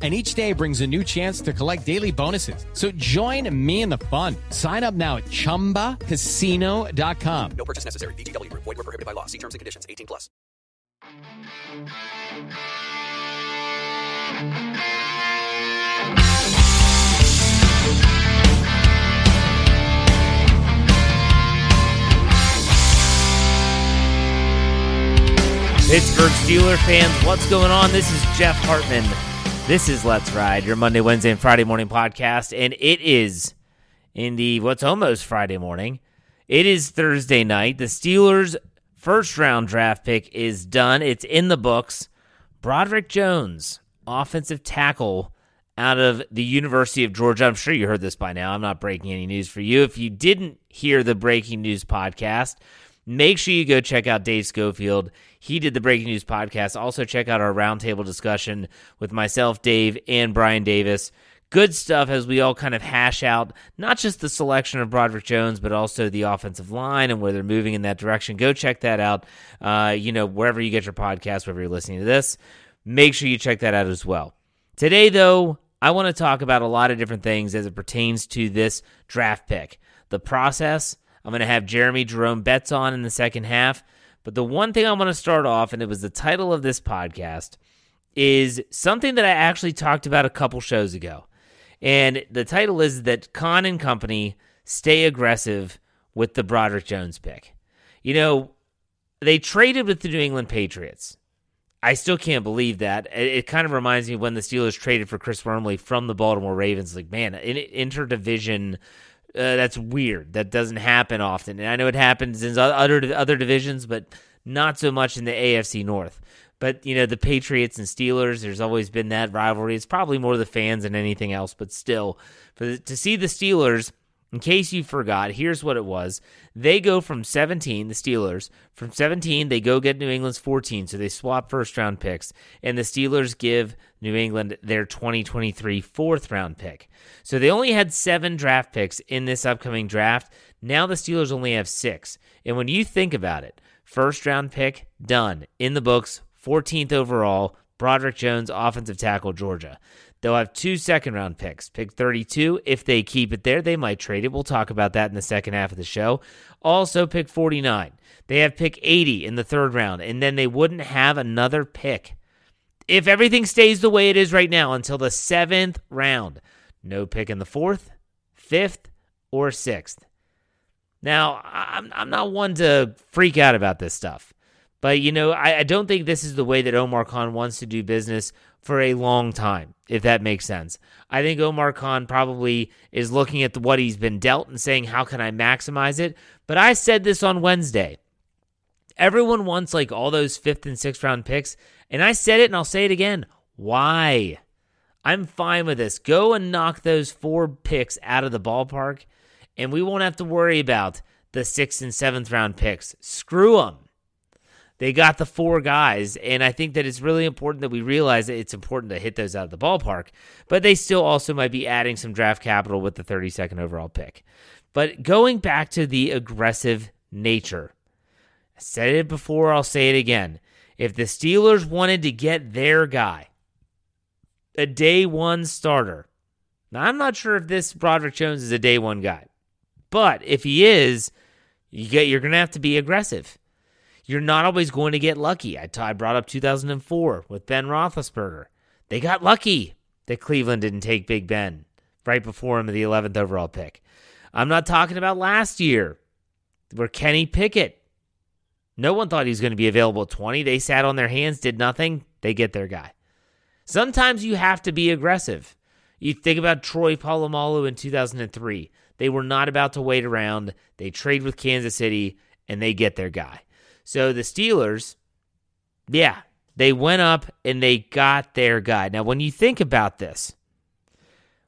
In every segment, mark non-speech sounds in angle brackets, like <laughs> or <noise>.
And each day brings a new chance to collect daily bonuses. So join me in the fun. Sign up now at chumbacasino.com. No purchase necessary. VGW. Void were prohibited by law. See terms and conditions. 18 plus. Pittsburgh Steeler fans, what's going on? This is Jeff Hartman. This is Let's Ride, your Monday, Wednesday, and Friday morning podcast, and it is indeed what's almost Friday morning. It is Thursday night. The Steelers' first round draft pick is done. It's in the books. Broderick Jones, offensive tackle out of the University of Georgia. I'm sure you heard this by now. I'm not breaking any news for you. If you didn't hear the breaking news podcast, make sure you go check out Dave Schofield. He did the breaking news podcast. Also, check out our roundtable discussion with myself, Dave, and Brian Davis. Good stuff as we all kind of hash out not just the selection of Broderick Jones, but also the offensive line and where they're moving in that direction. Go check that out. Uh, you know, wherever you get your podcast, wherever you're listening to this, make sure you check that out as well. Today, though, I want to talk about a lot of different things as it pertains to this draft pick. The process. I'm going to have Jeremy Jerome Betts on in the second half. But the one thing I want to start off, and it was the title of this podcast, is something that I actually talked about a couple shows ago. And the title is that Khan and Company stay aggressive with the Broderick Jones pick. You know, they traded with the New England Patriots. I still can't believe that. It, kind of reminds me when the Steelers traded for Chris Wormley from the Baltimore Ravens. Like, man, in interdivision uh, that's weird. That doesn't happen often. And I know it happens in other other divisions, but not so much in the AFC North. But you know, the Patriots and Steelers, there's always been that rivalry. It's probably more the fans than anything else, but still, for to see the Steelers in case you forgot, here's what it was. They go from 17, the Steelers, from 17, they go get New England's 14, so they swap first round picks, and the Steelers give New England their 2023 fourth round pick. So they only had seven draft picks in this upcoming draft. Now the Steelers only have six. And when you think about it, first round pick, done, in the books, 14th overall, Broderick Jones, offensive tackle, Georgia. They'll have two second round picks. Pick 32. If they keep it there, they might trade it. We'll talk about that in the second half of the show. Also, pick 49. They have pick 80 in the third round, and then they wouldn't have another pick. If everything stays the way it is right now until the seventh round, no pick in the fourth, fifth, or sixth. Now, I'm, I'm not one to freak out about this stuff. But, you know, I, I don't think this is the way that Omar Khan wants to do business for a long time, if that makes sense. I think Omar Khan probably is looking at what he's been dealt and saying, how can I maximize it? But I said this on Wednesday. Everyone wants like all those fifth and sixth round picks. And I said it and I'll say it again. Why? I'm fine with this. Go and knock those four picks out of the ballpark, and we won't have to worry about the sixth and seventh round picks. Screw them. They got the four guys, and I think that it's really important that we realize that it's important to hit those out of the ballpark, but they still also might be adding some draft capital with the 32nd overall pick. But going back to the aggressive nature, I said it before, I'll say it again. If the Steelers wanted to get their guy, a day one starter, now I'm not sure if this Broderick Jones is a day one guy, but if he is, you get you're going to have to be aggressive. You're not always going to get lucky. I, t- I brought up 2004 with Ben Roethlisberger. They got lucky that Cleveland didn't take Big Ben right before him in the 11th overall pick. I'm not talking about last year where Kenny Pickett. No one thought he was going to be available at 20. They sat on their hands, did nothing. They get their guy. Sometimes you have to be aggressive. You think about Troy Polamalu in 2003. They were not about to wait around. They trade with Kansas City and they get their guy. So the Steelers, yeah, they went up and they got their guy. Now, when you think about this,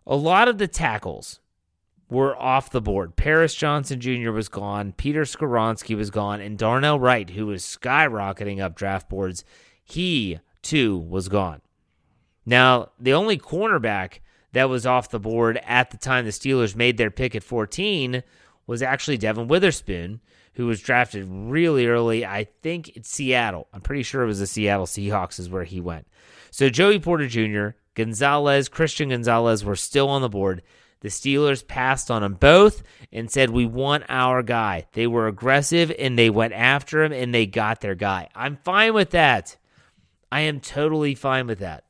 a lot of the tackles were off the board. Paris Johnson Jr. was gone, Peter Skoronski was gone, and Darnell Wright, who was skyrocketing up draft boards, he too was gone. Now, the only cornerback that was off the board at the time the Steelers made their pick at 14 was actually Devon Witherspoon, who was drafted really early. I think it's Seattle. I'm pretty sure it was the Seattle Seahawks, is where he went. So Joey Porter Jr., Gonzalez, Christian Gonzalez were still on the board. The Steelers passed on them both and said, We want our guy. They were aggressive and they went after him and they got their guy. I'm fine with that. I am totally fine with that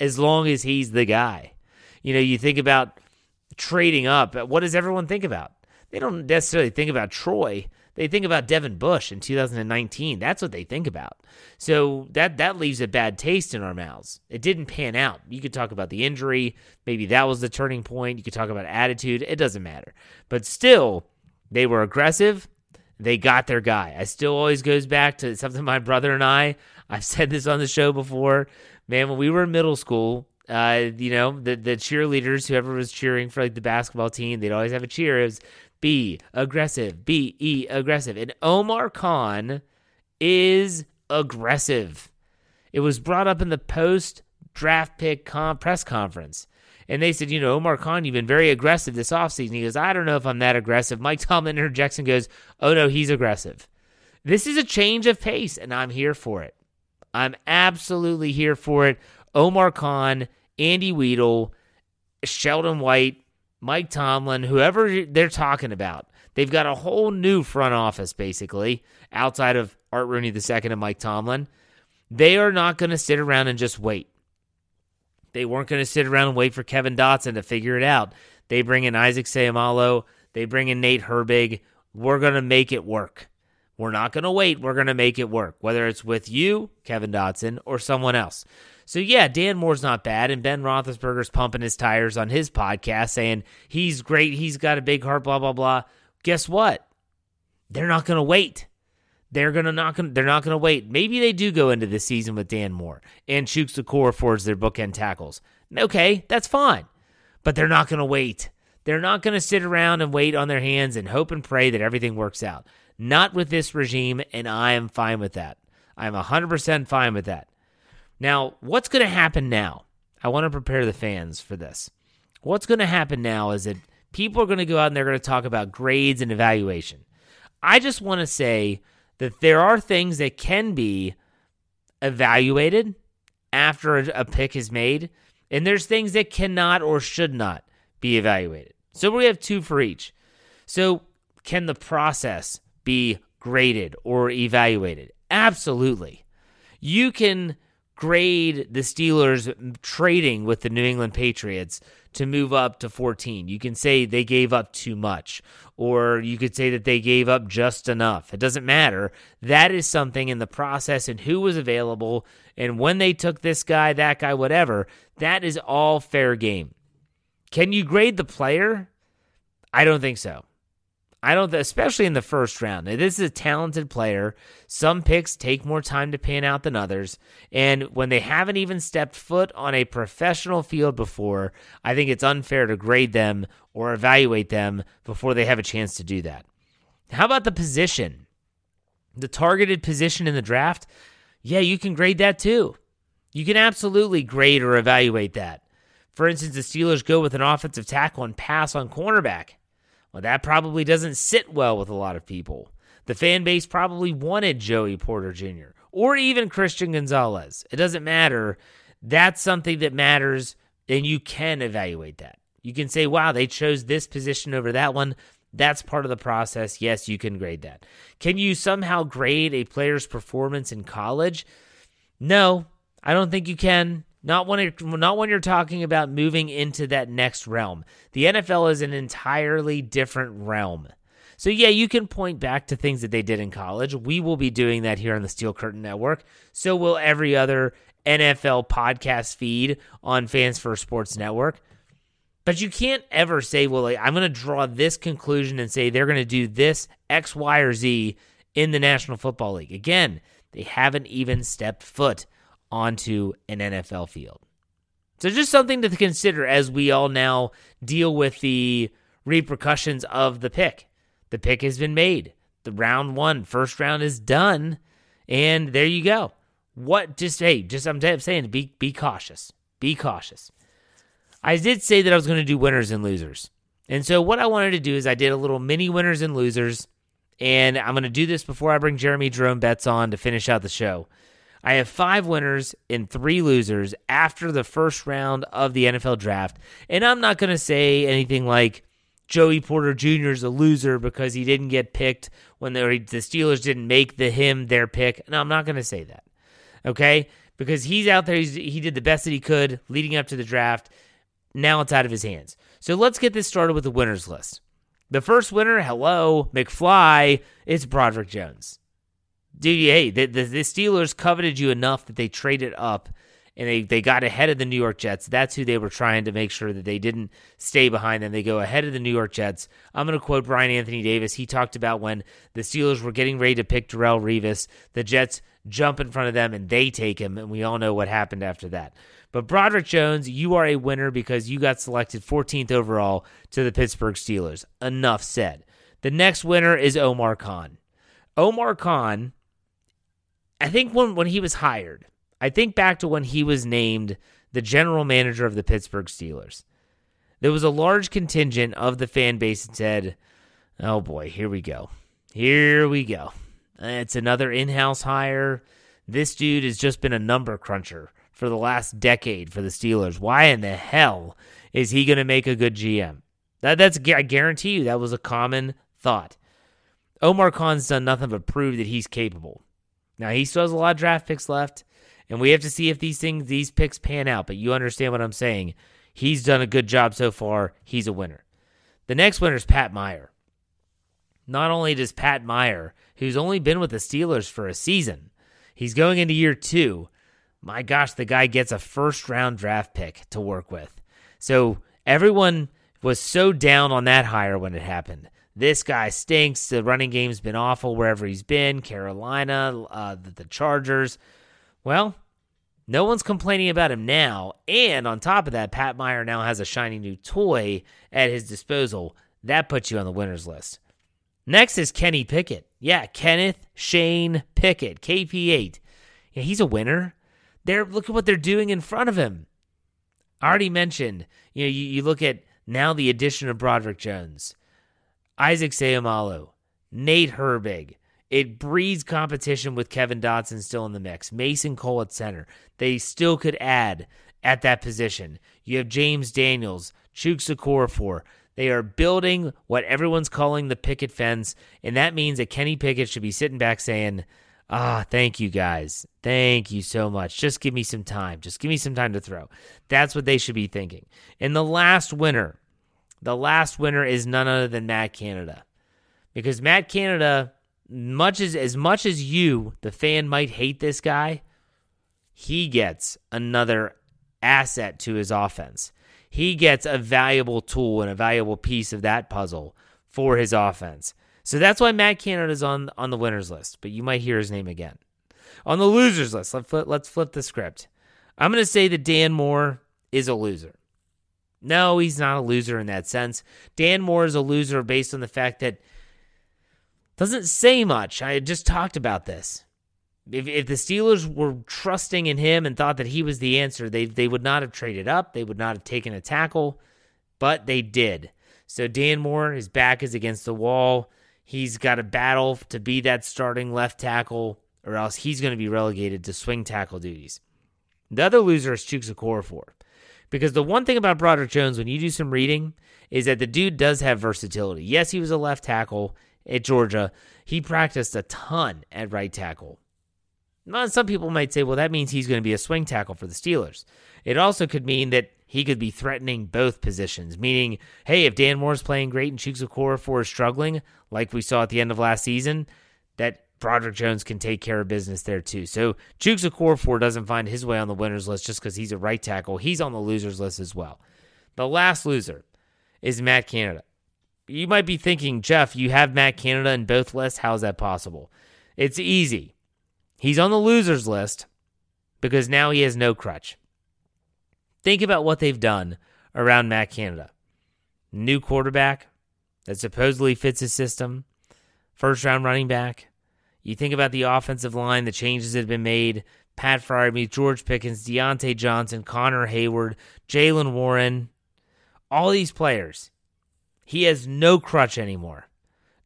as long as he's the guy. You know, you think about trading up. What does everyone think about? They don't necessarily think about Troy. They think about Devin Bush in 2019. That's what they think about. So that that leaves a bad taste in our mouths. It didn't pan out. You could talk about the injury. Maybe that was the turning point. You could talk about attitude. It doesn't matter. But still, they were aggressive. They got their guy. I still always goes back to something my brother and I. I've said this on the show before. Man, when we were in middle school, uh, you know, the the cheerleaders, whoever was cheering for like the basketball team, they'd always have a cheer. It was be aggressive. Be e aggressive. And Omar Khan is aggressive. It was brought up in the post draft pick press conference. And they said, you know, Omar Khan, you've been very aggressive this offseason. He goes, I don't know if I'm that aggressive. Mike Tomlin <laughs> interjects and goes, oh no, he's aggressive. This is a change of pace, and I'm here for it. I'm absolutely here for it. Omar Khan, Andy Weidl, Sheldon White, Mike Tomlin, whoever they're talking about. They've got a whole new front office, basically, outside of Art Rooney II and Mike Tomlin. They are not going to sit around and just wait. They weren't going to sit around and wait for Kevin Dotson to figure it out. They bring in Isaac Seumalo. They bring in Nate Herbig. We're going to make it work. We're not going to wait. We're going to make it work, whether it's with you, Kevin Dotson, or someone else. So yeah, Dan Moore's not bad, and Ben Roethlisberger's pumping his tires on his podcast, saying he's great, he's got a big heart, blah blah blah. Guess what? They're not going to wait. They're gonna not gonna they're not gonna wait. Maybe they do go into the season with Dan Moore and Chuks Okorafor their bookend tackles. Okay, that's fine. But they're not gonna wait. They're not gonna sit around and wait on their hands and hope and pray that everything works out. Not with this regime, and I am fine with that. I'm 100% fine with that. Now, what's going to happen now? I want to prepare the fans for this. What's going to happen now is that people are going to go out and they're going to talk about grades and evaluation. I just want to say that there are things that can be evaluated after a pick is made, and there's things that cannot or should not be evaluated. So we have two for each. So, can the process be graded or evaluated? Absolutely. You can grade the Steelers trading with the New England Patriots to move up to 14. You can say they gave up too much, or you could say that they gave up just enough. It doesn't matter. That is something in the process and who was available and when they took this guy, that guy, whatever. That is all fair game. Can you grade the player? I don't think so. I don't, especially in the first round. Now, this is a talented player. Some picks take more time to pan out than others. And when they haven't even stepped foot on a professional field before, I think it's unfair to grade them or evaluate them before they have a chance to do that. How about the position? The targeted position in the draft? Yeah, you can grade that too. You can absolutely grade or evaluate that. For instance, the Steelers go with an offensive tackle and pass on cornerback. Well, that probably doesn't sit well with a lot of people. The fan base probably wanted Joey Porter Jr. or even Christian Gonzalez. It doesn't matter. That's something that matters, and you can evaluate that. You can say, wow, they chose this position over that one. That's part of the process. Yes, you can grade that. Can you somehow grade a player's performance in college? No, I don't think you can. Not when it, not when you're talking about moving into that next realm. The NFL is an entirely different realm. So yeah, you can point back to things that they did in college. We will be doing that here on the Steel Curtain Network. So will every other NFL podcast feed on Fans First Sports Network. But you can't ever say, well, like, I'm going to draw this conclusion and say they're going to do this X, Y, or Z in the National Football League. Again, they haven't even stepped foot onto an NFL field. So just something to consider as we all now deal with the repercussions of the pick. The pick has been made. The round one, first round is done. And there you go. What just hey, just I'm saying be be cautious. Be cautious. I did say that I was going to do winners and losers. And so what I wanted to do is I did a little mini winners and losers. And I'm going to do this before I bring Jeremy Jerome Betts on to finish out the show. I have five winners and three losers after the first round of the NFL draft. And I'm not going to say anything like Joey Porter Jr. is a loser because he didn't get picked when the Steelers didn't make the him their pick. No, I'm not going to say that. Okay? Because he's out there, he's, he did the best that he could leading up to the draft. Now it's out of his hands. So let's get this started with the winners list. The first winner, hello, McFly, it's Broderick Jones. Dude, hey, the, the, the Steelers coveted you enough that they traded up and they, they got ahead of the New York Jets. That's who they were trying to make sure that they didn't stay behind them. They go ahead of the New York Jets. I'm going to quote Brian Anthony Davis. He talked about when the Steelers were getting ready to pick Darrelle Revis, the Jets jump in front of them and they take him, and we all know what happened after that. But Broderick Jones, you are a winner because you got selected 14th overall to the Pittsburgh Steelers. Enough said. The next winner is Omar Khan. Omar Khan, I think when, when he was hired, I think back to when he was named the general manager of the Pittsburgh Steelers. There was a large contingent of the fan base that said, oh boy, here we go. Here we go. It's another in house hire. This dude has just been a number cruncher for the last decade for the Steelers. Why in the hell is he going to make a good GM? That, that's I guarantee you that was a common thought. Omar Khan's done nothing but prove that he's capable. Now he still has a lot of draft picks left, and we have to see if these things, these picks pan out. But you understand what I'm saying. He's done a good job so far. He's a winner. The next winner is Pat Meyer. Not only does Pat Meyer, who's only been with the Steelers for a season, he's going into year two my gosh, the guy gets a first round draft pick to work with. So everyone was so down on that hire when it happened. This guy stinks. The running game's been awful wherever he's been Carolina, uh, the, the Chargers. Well, no one's complaining about him now. And on top of that, Pat Meyer now has a shiny new toy at his disposal. That puts you on the winners list. Next is Kenny Pickett. Yeah, Kenneth Shane Pickett, KP8. Yeah, he's a winner. They're look at what they're doing in front of him. I already mentioned, you know, you, you look at now the addition of Broderick Jones, Isaac Seumalo, Nate Herbig. It breeds competition with Kevin Dotson still in the mix. Mason Cole at center. They still could add at that position. You have James Daniels, Chuks Okorafor. They are building what everyone's calling the picket fence, and that means that Kenny Pickett should be sitting back saying, Ah, thank you guys. Thank you so much. Just give me some time. Just give me some time to throw. That's what they should be thinking. And the last winner, the last winner is none other than Matt Canada. Because Matt Canada, much as as much as you, the fan, might hate this guy, he gets another asset to his offense. He gets a valuable tool and a valuable piece of that puzzle for his offense. So that's why Matt Canada is on on the winners list, but you might hear his name again. On the losers list, let's flip, let's flip the script. I'm going to say that Dan Moore is a loser. No, he's not a loser in that sense. Dan Moore is a loser based on the fact that doesn't say much. I just talked about this. If, if the Steelers were trusting in him and thought that he was the answer, they they would not have traded up. They would not have taken a tackle, but they did. So Dan Moore, his back is against the wall. He's got a battle to be that starting left tackle, or else he's going to be relegated to swing tackle duties. The other loser is Chuks Okorafor. Because the one thing about Broderick Jones, when you do some reading, is that the dude does have versatility. Yes, he was a left tackle at Georgia. He practiced a ton at right tackle. Now, some people might say, well, that means he's going to be a swing tackle for the Steelers. It also could mean that he could be threatening both positions, meaning, hey, if Dan Moore's playing great and Chuks Okorafor is struggling, like we saw at the end of last season, that Broderick Jones can take care of business there too. So Chuks Okorafor doesn't find his way on the winners list just because he's a right tackle. He's on the losers list as well. The last loser is Matt Canada. You might be thinking, Jeff, you have Matt Canada in both lists. How is that possible? It's easy. He's on the losers list because now he has no crutch. Think about what they've done around Matt Canada. New quarterback that supposedly fits his system, first round running back. You think about the offensive line, the changes that have been made. Pat Freiermuth, George Pickens, Diontae Johnson, Connor Heyward, Jaylen Warren, all these players. He has no crutch anymore.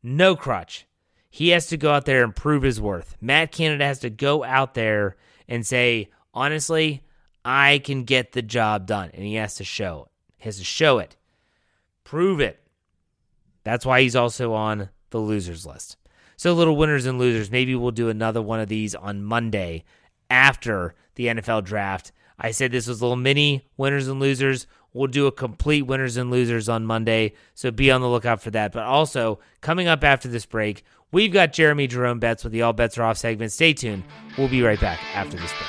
No crutch. He has to go out there and prove his worth. Matt Canada has to go out there and say, honestly, I can get the job done. And he has to show it. He has to show it. Prove it. That's why he's also on the losers list. So, little winners and losers. Maybe we'll do another one of these on Monday after the NFL draft. I said this was a little mini winners and losers. We'll do a complete winners and losers on Monday. So be on the lookout for that. But also, coming up after this break, we've got Jeremy Jerome Betts with the All Bets Are Off segment. Stay tuned. We'll be right back after this break.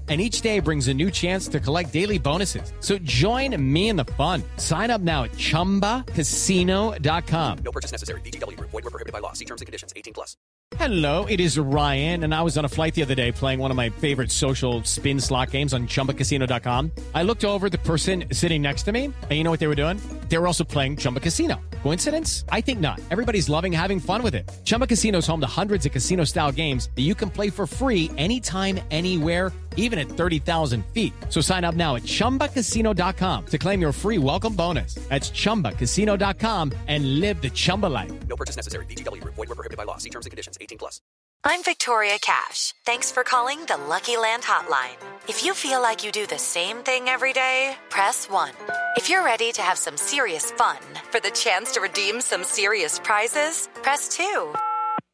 and each day brings a new chance to collect daily bonuses. So join me in the fun. Sign up now at ChumbaCasino.com. No purchase necessary. VGW. Void were prohibited by law. See terms and conditions. 18 plus. Hello, it is Ryan, and I was on a flight the other day playing one of my favorite social spin slot games on ChumbaCasino.com. I looked over the person sitting next to me, and you know what they were doing? They were also playing Chumba Casino. Coincidence? I think not. Everybody's loving having fun with it. Chumba Casino is home to hundreds of casino-style games that you can play for free anytime, anywhere even at 30,000 feet. So sign up now at ChumbaCasino.com to claim your free welcome bonus. That's ChumbaCasino.com and live the Chumba life. No purchase necessary. VGW. Void were prohibited by law. See terms and conditions. 18 plus. I'm Victoria Cash. Thanks for calling the Lucky Land Hotline. If you feel like you do the same thing every day, press 1. If you're ready to have some serious fun for the chance to redeem some serious prizes, press 2.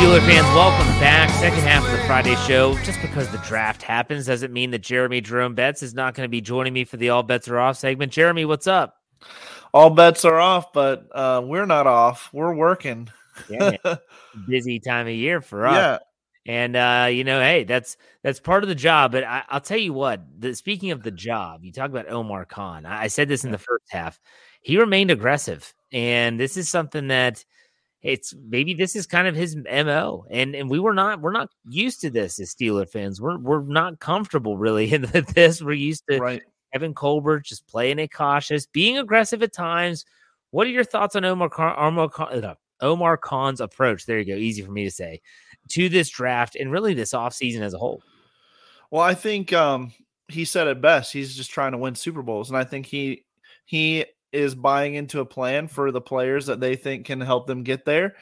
Steeler fans, welcome back. Second half of the Friday show. Just because the draft happens doesn't mean that Jeremy Jerome Betts is not going to be joining me for the All Bets Are Off segment. Jeremy, what's up? All bets are off, but uh, we're not off. We're working. Yeah, <laughs> busy time of year for us. Yeah. And uh, you know, hey, that's that's part of the job. But I, will tell you what. The, speaking of the job, you talk about Omar Khan. I, I said this in the first half. He remained aggressive, and this is something that it's maybe this is kind of his mo and and we were not we're not used to this as steeler fans we're we're not comfortable really in <laughs> this we're used to right Kevin Colbert just playing it cautious, being aggressive at times. What are your thoughts on Omar Khan, Omar, Khan, uh, Omar Khan's approach? There you go, easy for me to say to this draft and really this offseason as a whole. Well, I think um, he said it best. He's just trying to win Super Bowls, and I think he he is buying into a plan for the players that they think can help them get there,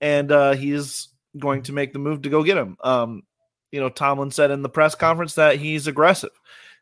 and uh, he's going to make the move to go get him. Um, you know, Tomlin said in the press conference that he's aggressive,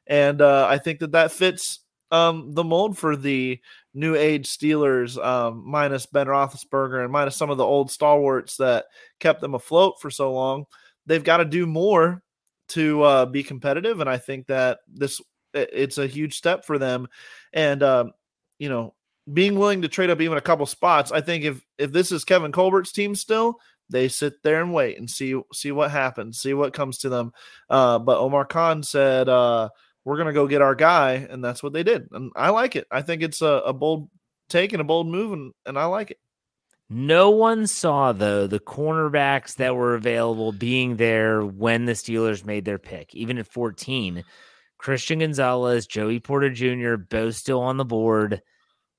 and uh, I think that that fits um, the mold for the new age Steelers, um, minus Ben Roethlisberger and minus some of the old stalwarts that kept them afloat for so long. They've got to do more to uh, be competitive, and I think that this it's a huge step for them. And um, you know, being willing to trade up even a couple spots, I think if if this is Kevin Colbert's team still, they sit there and wait and see see what happens, see what comes to them. Uh, but Omar Khan said, uh, "We're gonna go get our guy," and that's what they did. And I like it. I think it's a, a bold take and a bold move, and, and I like it. No one saw though the cornerbacks that were available being there when the Steelers made their pick, even at 14. Christian Gonzalez, Joey Porter Jr., both still on the board.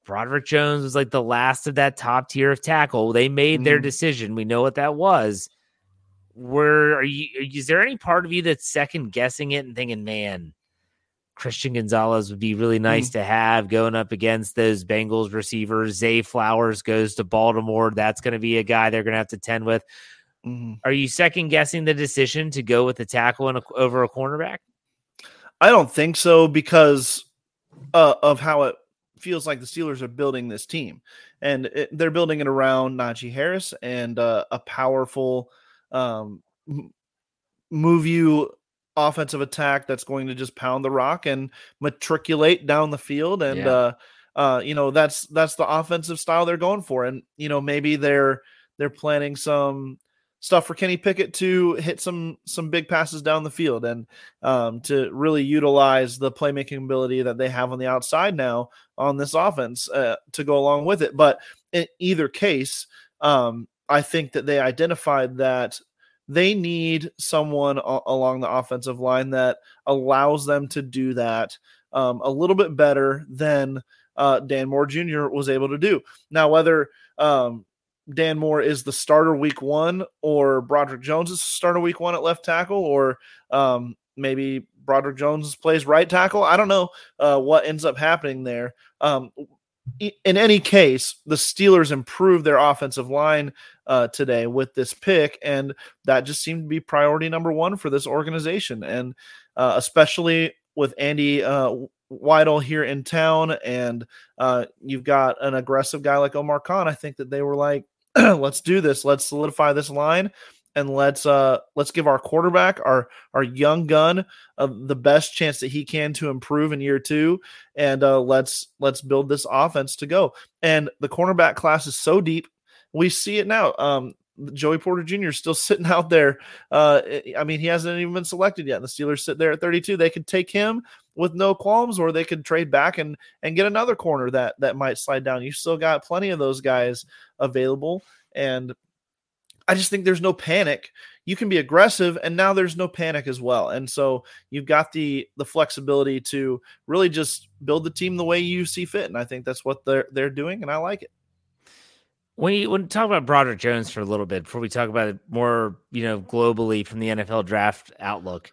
Broderick Jones was like the last of that top tier of tackle. They made mm-hmm. their decision. We know what that was. Where are you? Is there any part of you that's second guessing it and thinking, man, Christian Gonzalez would be really nice mm-hmm. to have going up against those Bengals receivers. Zay Flowers goes to Baltimore. That's going to be a guy they're going to have to tend with. Mm-hmm. Are you second guessing the decision to go with the tackle a, over a cornerback? I don't think so because uh, of how it feels like the Steelers are building this team, and it, they're building it around Najee Harris and uh, a powerful, um, move you offensive attack that's going to just pound the rock and matriculate down the field. And yeah. uh uh you know that's that's the offensive style they're going for. And you know maybe they're they're planning some stuff for Kenny Pickett to hit some some big passes down the field and um, to really utilize the playmaking ability that they have on the outside now on this offense uh, to go along with it. But in either case, um, I think that they identified that they need someone a- along the offensive line that allows them to do that um, a little bit better than uh, Dan Moore Jr. was able to do. Now, whether um, Dan Moore is the starter week one or Broderick Jones is starter week one at left tackle, or um, maybe Broderick Jones plays right tackle. I don't know uh, what ends up happening there. Um, in any case, the Steelers improved their offensive line uh, today with this pick, and that just seemed to be priority number one for this organization, and uh, especially with Andy uh, Weidl here in town, and uh, you've got an aggressive guy like Omar Khan. I think that they were like, <clears throat> "Let's do this. Let's solidify this line." and let's uh let's give our quarterback our our young gun uh, the best chance that he can to improve in year two and uh let's let's build this offense to go and the cornerback class is so deep we see it now um Joey Porter Jr. is still <laughs> sitting out there. Uh, I mean, he hasn't even been selected yet. The Steelers sit there at 32. They could take him with no qualms, or they could trade back and and get another corner that that might slide down. You still got plenty of those guys available, and I just think there's no panic. You can be aggressive, and now there's no panic as well. And so you've got the the flexibility to really just build the team the way you see fit. And I think that's what they're they're doing, and I like it. When you when talk about Broderick Jones for a little bit before we talk about it more, you know, globally from the NFL draft outlook,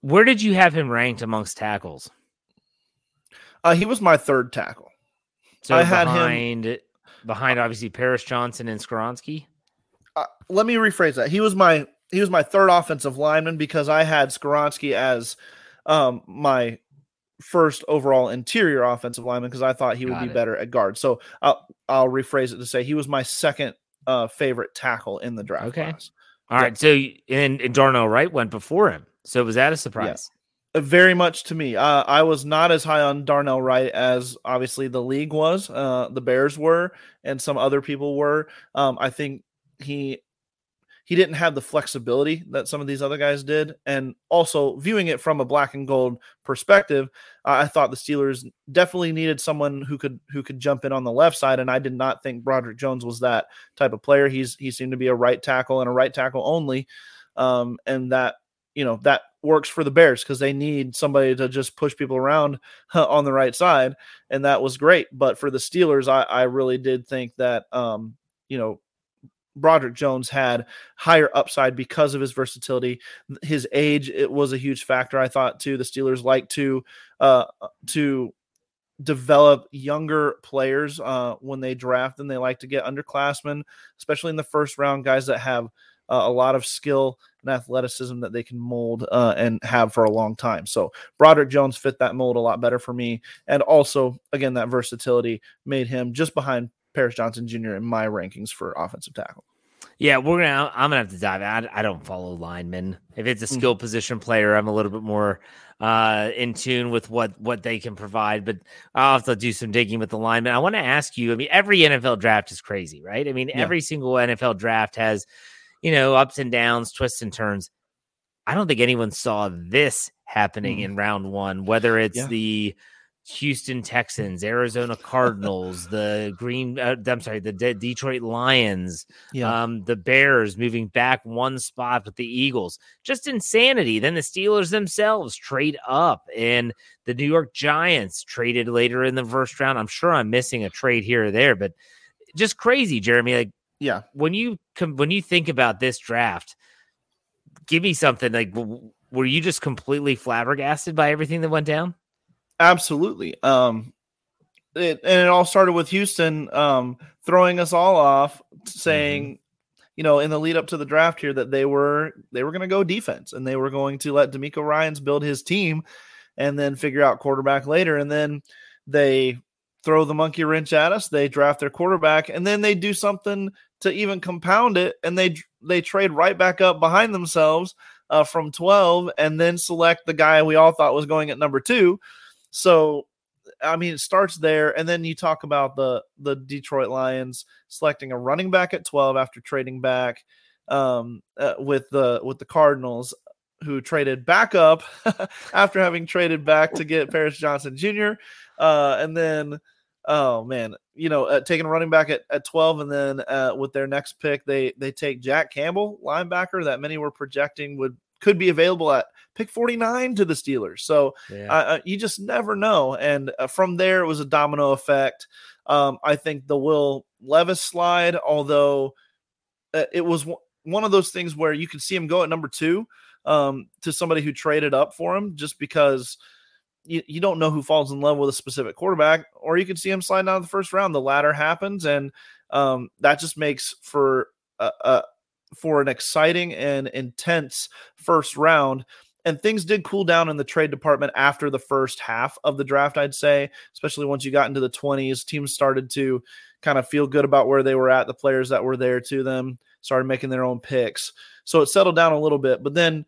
where did you have him ranked amongst tackles? Uh, he was my third tackle. So I had him behind obviously Paris Johnson and Skoronski uh, let me rephrase that. He was my he was my third offensive lineman because I had Skoronski as um, my first overall interior offensive lineman because I thought he would be it. better at guard. So I'll I'll rephrase it to say he was my second uh, favorite tackle in the draft okay. class. All yeah. right. So and, and Darnell Wright went before him. So was that a surprise? Yeah. Uh, very much to me. Uh, I was not as high on Darnell Wright as obviously the league was, uh, the Bears were, and some other people were. Um, I think he he didn't have the flexibility that some of these other guys did. And also viewing it from a black and gold perspective, uh, I thought the Steelers definitely needed someone who could who could jump in on the left side. And I did not think Broderick Jones was that type of player. He's he seemed to be a right tackle and a right tackle only. Um, and that you know that works for the Bears because they need somebody to just push people around on the right side, and that was great. But for the Steelers, I, I really did think that um, you know Broderick Jones had higher upside because of his versatility, his age. It was a huge factor. I thought too. The Steelers like to uh, to develop younger players uh, when they draft, and they like to get underclassmen, especially in the first round, guys that have uh, a lot of skill and athleticism that they can mold uh, and have for a long time. So Broderick Jones fit that mold a lot better for me, and also again that versatility made him just behind Paris Johnson Jr. in my rankings for offensive tackle. Yeah, we're gonna. I'm gonna have to dive. I, I don't follow linemen. If it's a skill mm-hmm. position player, I'm a little bit more uh, in tune with what what they can provide. But I'll have to do some digging with the linemen. I want to ask you. I mean, every NFL draft is crazy, right? I mean, yeah. every single NFL draft has, you know, ups and downs, twists and turns. I don't think anyone saw this happening mm. in round one. Whether it's yeah. the Houston Texans, Arizona Cardinals, the Green, uh, I'm sorry, the De- Detroit Lions, yeah. um, the Bears moving back one spot with the Eagles. Just insanity. Then the Steelers themselves trade up, and the New York Giants traded later in the first round. I'm sure I'm missing a trade here or there, but just crazy, Jeremy. Like, yeah, when you when you think about this draft, give me something like. Were you just completely flabbergasted by everything that went down? Absolutely. Um, it, and it all started with Houston um, throwing us all off, saying, mm-hmm. you know, in the lead up to the draft here that they were they were going to go defense and they were going to let DeMeco Ryans build his team and then figure out quarterback later. And then they throw the monkey wrench at us. They draft their quarterback and then they do something to even compound it and they they trade right back up behind themselves uh, from 12 and then select the guy we all thought was going at number 2 so I mean, it starts there, and then you talk about the the Detroit Lions selecting a running back at twelve after trading back um, uh, with the with the Cardinals, who traded back up <laughs> after having traded back to get Paris Johnson Jr. Uh, and then, oh man, you know, uh, taking a running back at, at twelve, and then uh, with their next pick, they they take Jack Campbell, linebacker that many were projecting would could be available at pick 49 to the Steelers. So yeah. uh, you just never know. And uh, from there, it was a domino effect. Um, I think the Will Levis slide, although uh, it was w- one of those things where you could see him go at number two um, to somebody who traded up for him just because you, you don't know who falls in love with a specific quarterback, or you could see him out of the first round. The latter happens, and um, that just makes for a, a for an exciting and intense first round. And things did cool down in the trade department after the first half of the draft, I'd say, especially once you got into the 20s. Teams started to kind of feel good about where they were at, the players that were there to them started making their own picks. So it settled down a little bit. But then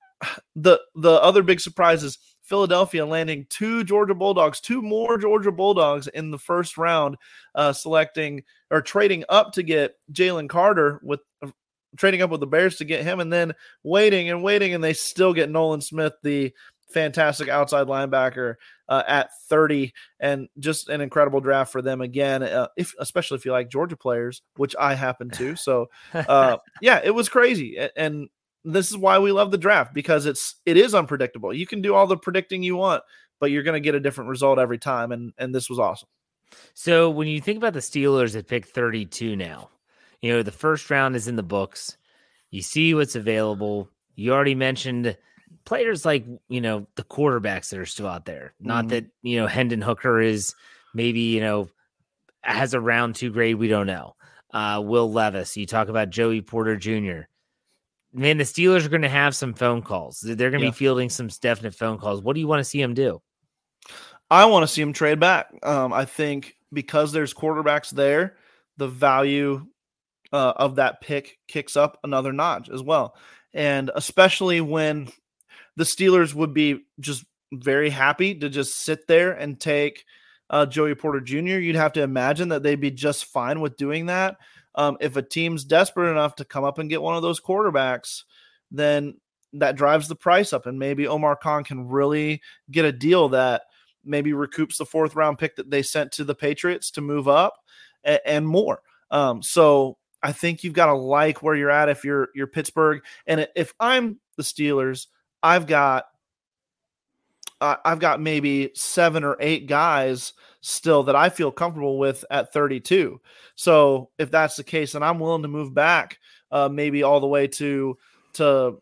<sighs> the the other big surprise is Philadelphia landing two Georgia Bulldogs, two more Georgia Bulldogs in the first round, uh, selecting or trading up to get Jalen Carter with trading up with the Bears to get him, and then waiting and waiting, and they still get Nolan Smith, the fantastic outside linebacker uh, at 30 and just an incredible draft for them again uh, if especially if you like georgia players which i happen to so uh, <laughs> yeah it was crazy and this is why we love the draft because it's it is unpredictable you can do all the predicting you want but you're going to get a different result every time and and this was awesome so when you think about the steelers at pick 32 now you know, the first round is in the books. You see what's available. You already mentioned players like, you know, the quarterbacks that are still out there. Not mm-hmm. that, you know, Hendon Hooker is maybe, you know, has a round two grade. We don't know. Uh, Will Levis. You talk about Joey Porter Jr. Man, the Steelers are going to have some phone calls. They're going to yeah. be fielding some definite phone calls. What do you want to see them do? I want to see them trade back. Um, I think because there's quarterbacks there, the value uh, of that pick kicks up another notch as well. And especially when the Steelers would be just very happy to just sit there and take uh, Joey Porter Jr., you'd have to imagine that they'd be just fine with doing that. Um, if a team's desperate enough to come up and get one of those quarterbacks, then that drives the price up. And maybe Omar Khan can really get a deal that maybe recoups the fourth round pick that they sent to the Patriots to move up and, and more. Um, so I think you've got to like where you're at if you're you're Pittsburgh. And if I'm the Steelers, I've got uh, I've got maybe seven or eight guys still that I feel comfortable with at 32. So if that's the case, then I'm willing to move back uh, maybe all the way to to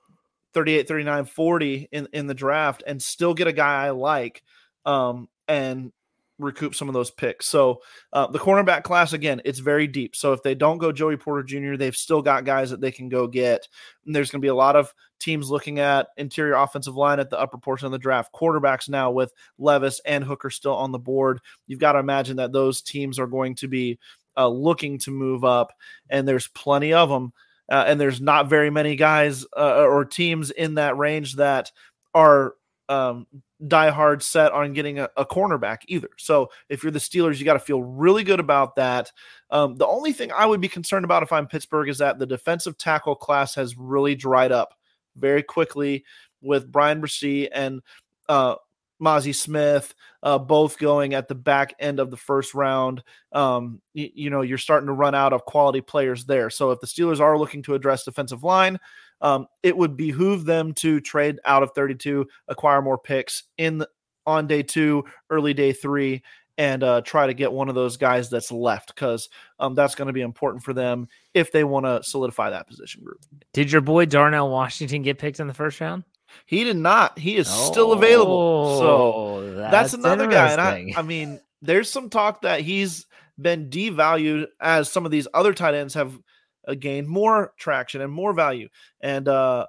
38, 39, 40 in, in the draft and still get a guy I like um, and recoup some of those picks. So uh, the cornerback class, again, it's very deep. So if they don't go Joey Porter Jr., they've still got guys that they can go get. And there's going to be a lot of teams looking at interior offensive line at the upper portion of the draft. Quarterbacks now with Levis and Hooker still on the board. You've got to imagine that those teams are going to be uh, looking to move up, and there's plenty of them. Uh, and there's not very many guys uh, or teams in that range that are um, die hard set on getting a, a, cornerback either. So if you're the Steelers, you got to feel really good about that. Um, the only thing I would be concerned about if I'm Pittsburgh is that the defensive tackle class has really dried up very quickly with Bryan Bresee and uh, Mazi Smith, uh, both going at the back end of the first round. Um, you, you know, you're starting to run out of quality players there. So if the Steelers are looking to address defensive line, um, it would behoove them to trade out of 32, acquire more picks in the, on day two, early day three, and uh, try to get one of those guys that's left because um, that's going to be important for them if they want to solidify that position group. Did your boy Darnell Washington get picked in the first round? He did not. He is oh, still available. So that's, that's another guy. And I, I mean, there's some talk that he's been devalued as some of these other tight ends have uh, gained more traction and more value. And uh,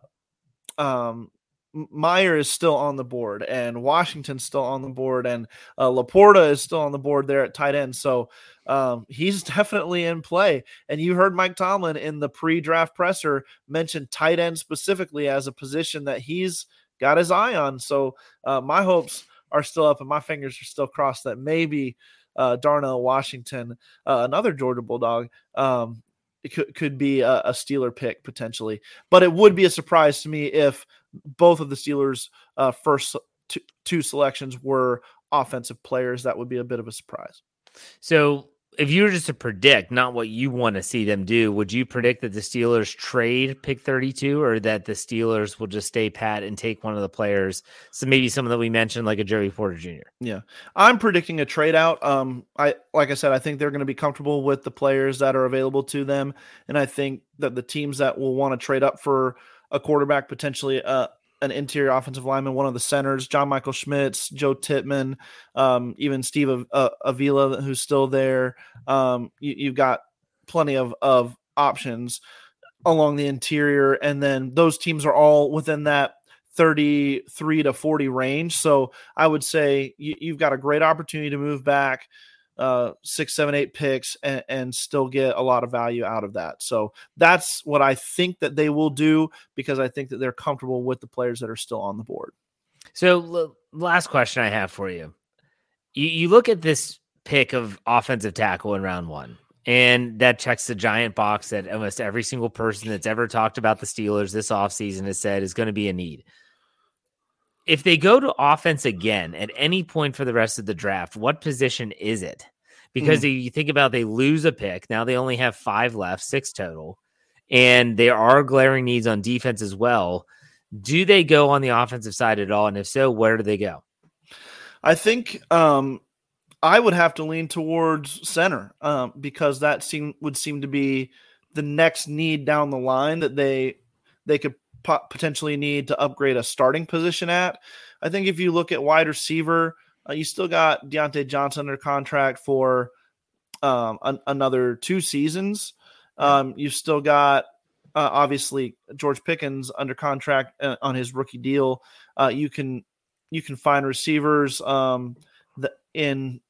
um, Mayer is still on the board, and Washington's still on the board, and uh, LaPorta is still on the board there at tight end. So um, he's <laughs> definitely in play. And you heard Mike Tomlin in the pre-draft presser mention tight end specifically as a position that he's got his eye on. So uh, my hopes are still up, and my fingers are still crossed that maybe uh, Darnell Washington, uh, another Georgia Bulldog, um, could, could be a, a Steeler pick potentially. But it would be a surprise to me if both of the Steelers' uh, first two, two selections were offensive players. That would be a bit of a surprise. So if you were just to predict, not what you want to see them do, would you predict that the Steelers trade pick 32 or that the Steelers will just stay pat and take one of the players? So maybe someone that we mentioned, like a Jerry Porter Jr. Yeah. I'm predicting a trade out. Um, I like I said, I think they're going to be comfortable with the players that are available to them. And I think that the teams that will want to trade up for a quarterback, potentially uh, an interior offensive lineman, one of the centers, John Michael Schmitz, Joe Tippmann, um, even Steve uh, Avila, who's still there. Um, you, have got plenty of, of options along the interior. And then those teams are all within that 33 to 40 range. So I would say you, you've got a great opportunity to move back uh, six, seven, eight picks and, and, still get a lot of value out of that. So that's what I think that they will do because I think that they're comfortable with the players that are still on the board. So, l- last question I have for you. you you look at this pick of offensive tackle in round one, and that checks the giant box that almost every single person that's ever talked about the Steelers this offseason has said is going to be a need if they go to offense again at any point for the rest of the draft, what position is it? Because mm. you think about they lose a pick, now they only have five left, six total, and there are glaring needs on defense as well. Do they go on the offensive side at all? And if so, where do they go? I think um, I would have to lean towards center um, because that seem would seem to be the next need down the line that they they could potentially need to upgrade a starting position at. I think if you look at wide receiver, uh, you still got Diontae Johnson under contract for um, an, another two seasons. Um, you've still got uh, obviously George Pickens under contract uh, on his rookie deal. Uh, you can you can find receivers um, the, in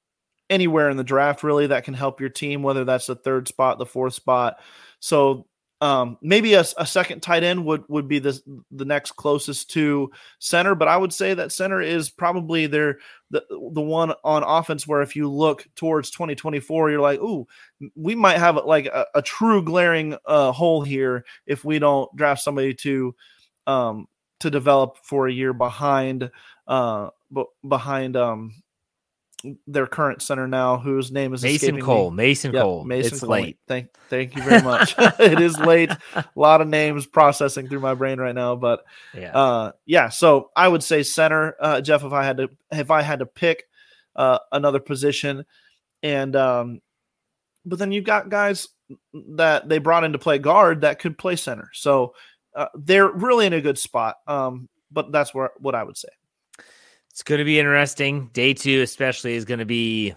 anywhere in the draft really that can help your team, whether that's the third spot, the fourth spot. So um, maybe a, a, second tight end would would be the the next closest to center, but I would say that center is probably their the the one on offense where if you look towards 2024, you're like, ooh, we might have like a, a true glaring uh, hole here if we don't draft somebody to um, to develop for a year behind uh, behind um, their current center now, whose name is Mason escaping me. Cole. Mason Yep, Cole. Mason It's Cole. late. Thank, thank you very much. <laughs> <laughs> it is late. A lot of names processing through my brain right now, but Yeah. uh, yeah. So I would say center, uh, Jeff. If I had to, if I had to pick uh, another position, and um, but then you've got guys that they brought in to play guard that could play center. So uh, they're really in a good spot. Um, but that's where what I would say. It's going to be interesting. Day two, especially, is going to be.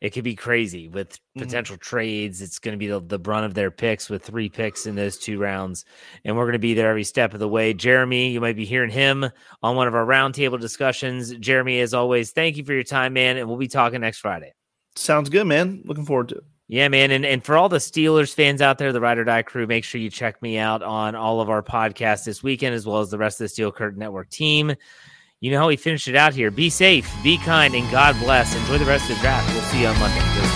It could be crazy with Mm-hmm. potential trades. It's going to be the, the brunt of their picks with three picks in those two rounds. And we're going to be there every step of the way. Jeremy, you might be hearing him on one of our roundtable discussions. Jeremy, as always, thank you for your time, man. And we'll be talking next Friday. Sounds good, man. Looking forward to it. Yeah, man. And, and for all the Steelers fans out there, the Ride or Die crew, make sure you check me out on all of our podcasts this weekend, as well as the rest of the Steel Curtain Network team. You know how we finished it out here. Be safe, be kind, and God bless. Enjoy the rest of the draft. We'll see you on Monday.